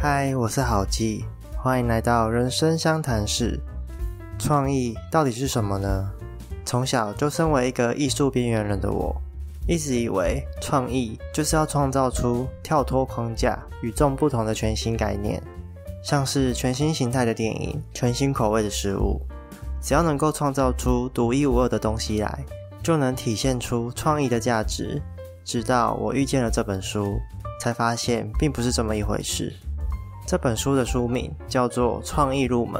嗨，我是郝记，欢迎来到人生相谈室。创意到底是什么呢？从小就身为一个艺术边缘人的我，一直以为创意就是要创造出跳脱框架、与众不同的全新概念，像是全新形态的电影、全新口味的食物，只要能够创造出独一无二的东西来，就能体现出创意的价值。直到我遇见了这本书，才发现并不是这么一回事。这本书的书名叫做《创意入门》，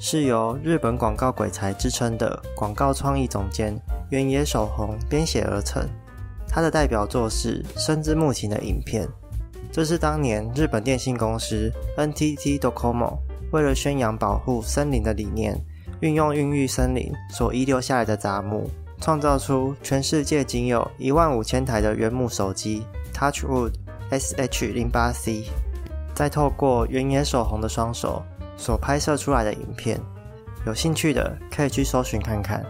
是由日本广告鬼才之称的广告创意总监原野守宏编写而成。他的代表作是《深之木琴》的影片，这是当年日本电信公司 NTT Docomo 为了宣扬保护森林的理念，运用孕育森林所遗留下来的杂木。创造出全世界仅有一万五千台的原木手机 Touchwood SH 零八 C，再透过原野守红的双手所拍摄出来的影片，有兴趣的可以去搜寻看看。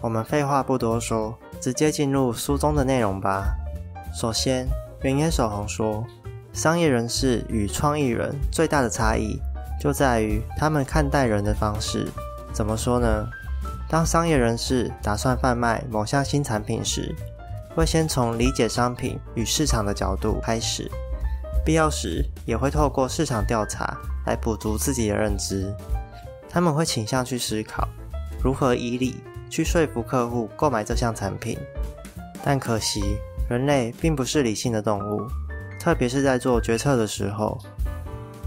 我们废话不多说，直接进入书中的内容吧。首先，原野守红说，商业人士与创意人最大的差异就在于他们看待人的方式。怎么说呢？当商业人士打算贩卖某项新产品时，会先从理解商品与市场的角度开始，必要时也会透过市场调查来补足自己的认知。他们会倾向去思考如何以理去说服客户购买这项产品。但可惜，人类并不是理性的动物，特别是在做决策的时候。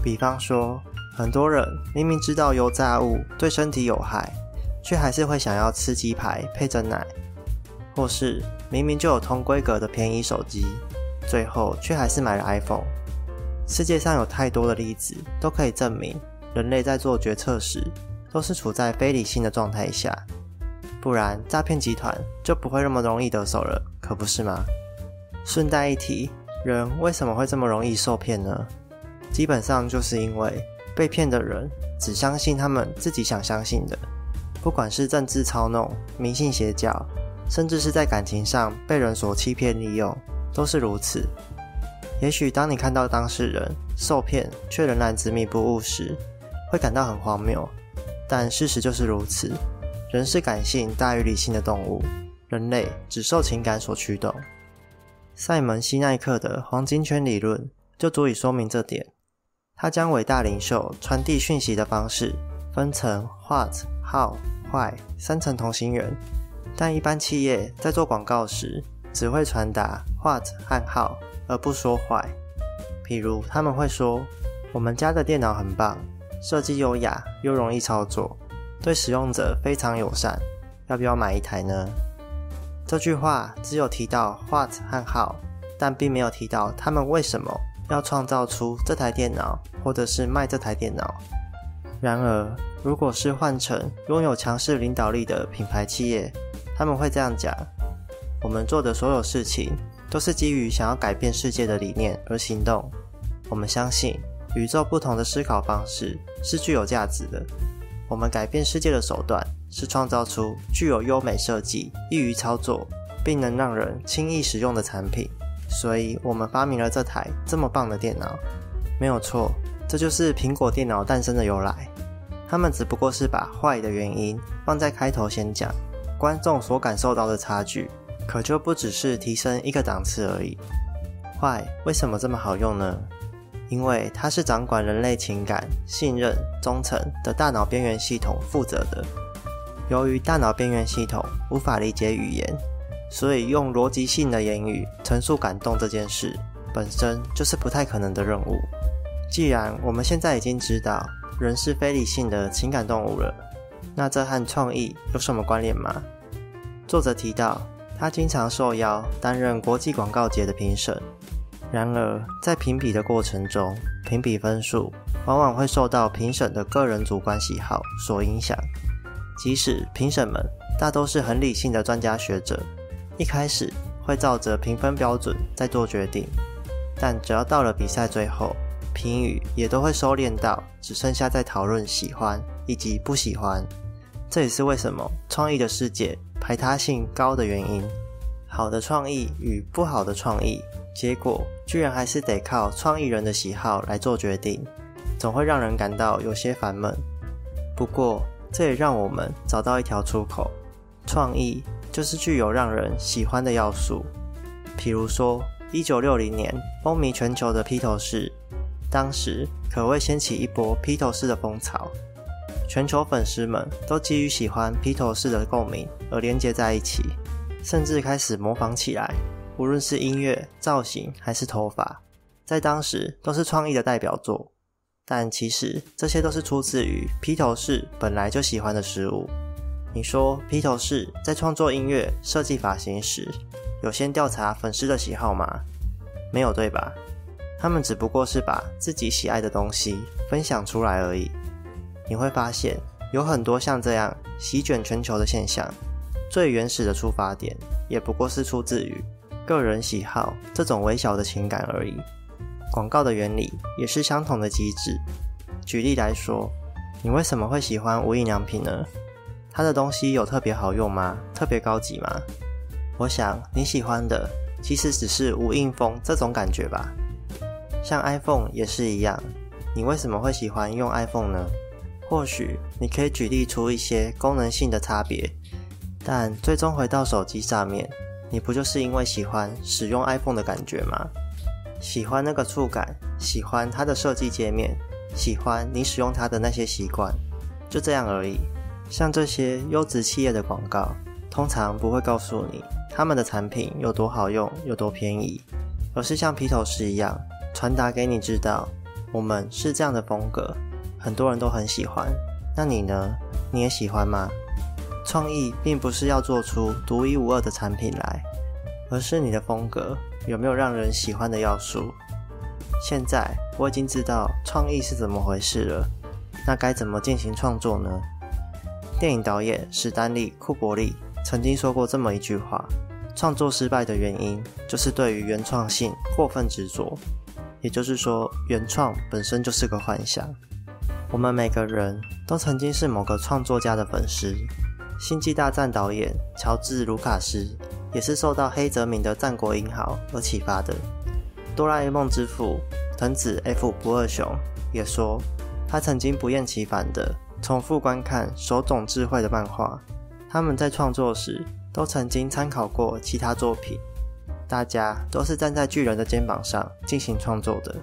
比方说，很多人明明知道油炸物对身体有害。却还是会想要吃鸡排配着奶，或是明明就有同规格的便宜手机，最后却还是买了 iPhone。世界上有太多的例子都可以证明，人类在做决策时都是处在非理性的状态下，不然诈骗集团就不会那么容易得手了，可不是吗？顺带一提，人为什么会这么容易受骗呢？基本上就是因为被骗的人只相信他们自己想相信的。不管是政治操弄、迷信邪教，甚至是在感情上被人所欺骗利用，都是如此。也许当你看到当事人受骗却仍然执迷不悟时，会感到很荒谬。但事实就是如此，人是感性大于理性的动物，人类只受情感所驱动。塞门西奈克的黄金圈理论就足以说明这点。他将伟大领袖传递讯息的方式分成 what。好坏三层同心圆，但一般企业在做广告时，只会传达 what 和 how，而不说坏。譬如他们会说：“我们家的电脑很棒，设计优雅又容易操作，对使用者非常友善，要不要买一台呢？”这句话只有提到 what 和 how，但并没有提到他们为什么要创造出这台电脑，或者是卖这台电脑。然而，如果是换成拥有强势领导力的品牌企业，他们会这样讲：我们做的所有事情都是基于想要改变世界的理念而行动。我们相信宇宙不同的思考方式是具有价值的。我们改变世界的手段是创造出具有优美设计、易于操作，并能让人轻易使用的产品。所以，我们发明了这台这么棒的电脑，没有错。这就是苹果电脑诞生的由来。他们只不过是把坏的原因放在开头先讲，观众所感受到的差距，可就不只是提升一个档次而已。坏为什么这么好用呢？因为它是掌管人类情感、信任、忠诚的大脑边缘系统负责的。由于大脑边缘系统无法理解语言，所以用逻辑性的言语陈述感动这件事，本身就是不太可能的任务。既然我们现在已经知道人是非理性的情感动物了，那这和创意有什么关联吗？作者提到，他经常受邀担任国际广告节的评审。然而，在评比的过程中，评比分数往往会受到评审的个人主观喜好所影响。即使评审们大都是很理性的专家学者，一开始会照着评分标准在做决定，但只要到了比赛最后，评语也都会收敛到只剩下在讨论喜欢以及不喜欢，这也是为什么创意的世界排他性高的原因。好的创意与不好的创意结果居然还是得靠创意人的喜好来做决定，总会让人感到有些烦闷。不过，这也让我们找到一条出口：创意就是具有让人喜欢的要素。譬如说，一九六零年风靡全球的披头士，当时可谓掀起一波披头士的风潮，全球粉丝们都基于喜欢披头士的共鸣而连接在一起，甚至开始模仿起来。无论是音乐、造型还是头发，在当时都是创意的代表作。但其实这些都是出自于披头士本来就喜欢的事物。你说披头士在创作音乐、设计发型时，有先调查粉丝的喜好吗？没有，对吧？他们只不过是把自己喜爱的东西分享出来而已。你会发现有很多像这样席卷全球的现象，最原始的出发点也不过是出自于。个人喜好这种微小的情感而已。广告的原理也是相同的机制。举例来说，你为什么会喜欢无印良品呢？它的东西有特别好用吗？特别高级吗？我想你喜欢的其实只是无印风这种感觉吧。像 iPhone 也是一样，你为什么会喜欢用 iPhone 呢？或许你可以举例出一些功能性的差别，但最终回到手机上面。你不就是因为喜欢使用 iPhone 的感觉吗？喜欢那个触感，喜欢它的设计界面，喜欢你使用它的那些习惯，就这样而已。像这些优质企业的广告，通常不会告诉你他们的产品有多好用、有多便宜，而是像披头士一样，传达给你知道，我们是这样的风格，很多人都很喜欢。那你呢？你也喜欢吗？创意并不是要做出独一无二的产品来，而是你的风格有没有让人喜欢的要素。现在我已经知道创意是怎么回事了，那该怎么进行创作呢？电影导演史丹利·库伯利曾经说过这么一句话：创作失败的原因就是对于原创性过分执着。也就是说，原创本身就是个幻想。我们每个人都曾经是某个创作家的粉丝。星际大战导演乔治·卢卡斯也是受到黑泽明的《战国英豪》而启发的。哆啦 A 梦之父藤子 F 不二雄也说，他曾经不厌其烦地重复观看手冢智慧的漫画。他们在创作时都曾经参考过其他作品。大家都是站在巨人的肩膀上进行创作的。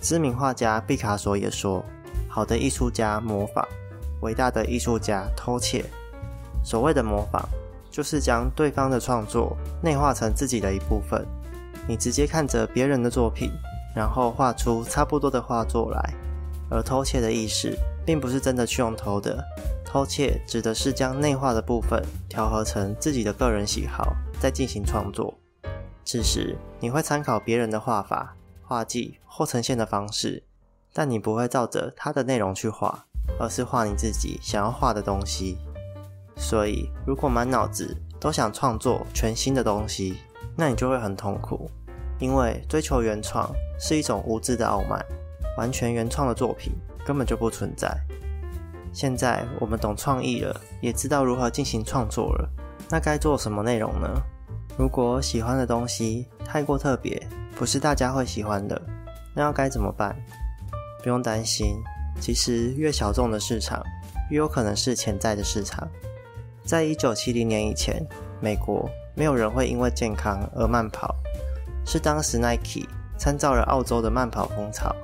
知名画家毕卡索也说：“好的艺术家模仿，伟大的艺术家偷窃。”所谓的模仿，就是将对方的创作内化成自己的一部分。你直接看着别人的作品，然后画出差不多的画作来。而偷窃的意识，并不是真的去用偷的。偷窃指的是将内化的部分调和成自己的个人喜好，再进行创作。此时，你会参考别人的画法、画技或呈现的方式，但你不会照着他的内容去画，而是画你自己想要画的东西。所以，如果满脑子都想创作全新的东西，那你就会很痛苦，因为追求原创是一种无知的傲慢。完全原创的作品根本就不存在。现在我们懂创意了，也知道如何进行创作了，那该做什么内容呢？如果喜欢的东西太过特别，不是大家会喜欢的，那要该怎么办？不用担心，其实越小众的市场，越有可能是潜在的市场。在一九七零年以前，美国没有人会因为健康而慢跑，是当时 Nike 参照了澳洲的慢跑风潮，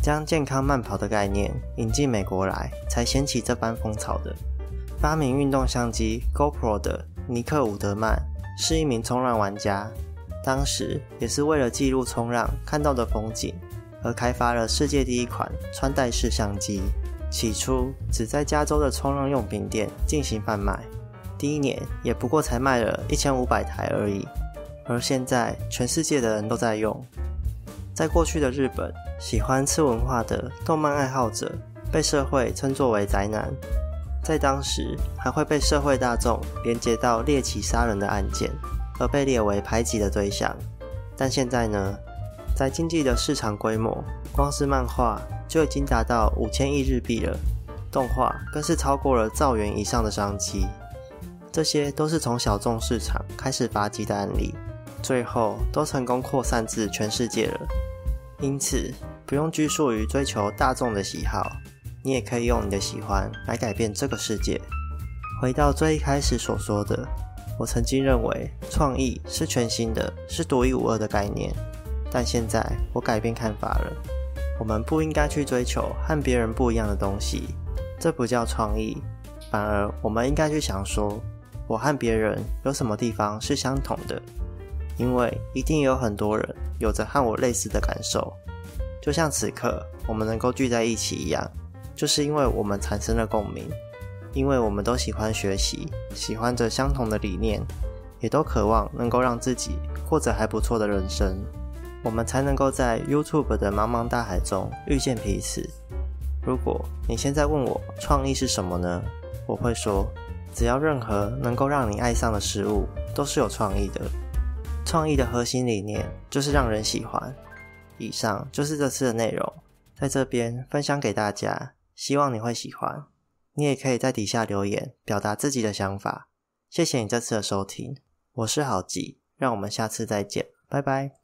将健康慢跑的概念引进美国来，才掀起这般风潮的。发明运动相机 GoPro 的尼克伍德曼是一名冲浪玩家，当时也是为了记录冲浪看到的风景，而开发了世界第一款穿戴式相机。起初只在加州的冲浪用品店进行贩卖。第一年也不过才卖了一千五百台而已，而现在全世界的人都在用。在过去的日本，喜欢吃文化的动漫爱好者被社会称作为宅男，在当时还会被社会大众连接到猎奇杀人的案件，而被列为排挤的对象。但现在呢，在经济的市场规模，光是漫画就已经达到五千亿日币了，动画更是超过了兆元以上的商机。这些都是从小众市场开始发迹的案例，最后都成功扩散至全世界了。因此，不用拘束于追求大众的喜好，你也可以用你的喜欢来改变这个世界。回到最一开始所说的，我曾经认为创意是全新的、是独一无二的概念，但现在我改变看法了。我们不应该去追求和别人不一样的东西，这不叫创意。反而，我们应该去想说，我和别人有什么地方是相同的？因为一定有很多人有着和我类似的感受，就像此刻我们能够聚在一起一样，就是因为我们产生了共鸣。因为我们都喜欢学习，喜欢着相同的理念，也都渴望能够让自己过着还不错的人生，我们才能够在 YouTube 的茫茫大海中遇见彼此。如果你现在问我创意是什么呢？我会说，只要任何能够让你爱上的事物都是有创意的。创意的核心理念就是让人喜欢。以上就是这次的内容，在这边分享给大家，希望你会喜欢。你也可以在底下留言，表达自己的想法。谢谢你这次的收听，我是郝吉，让我们下次再见，拜拜。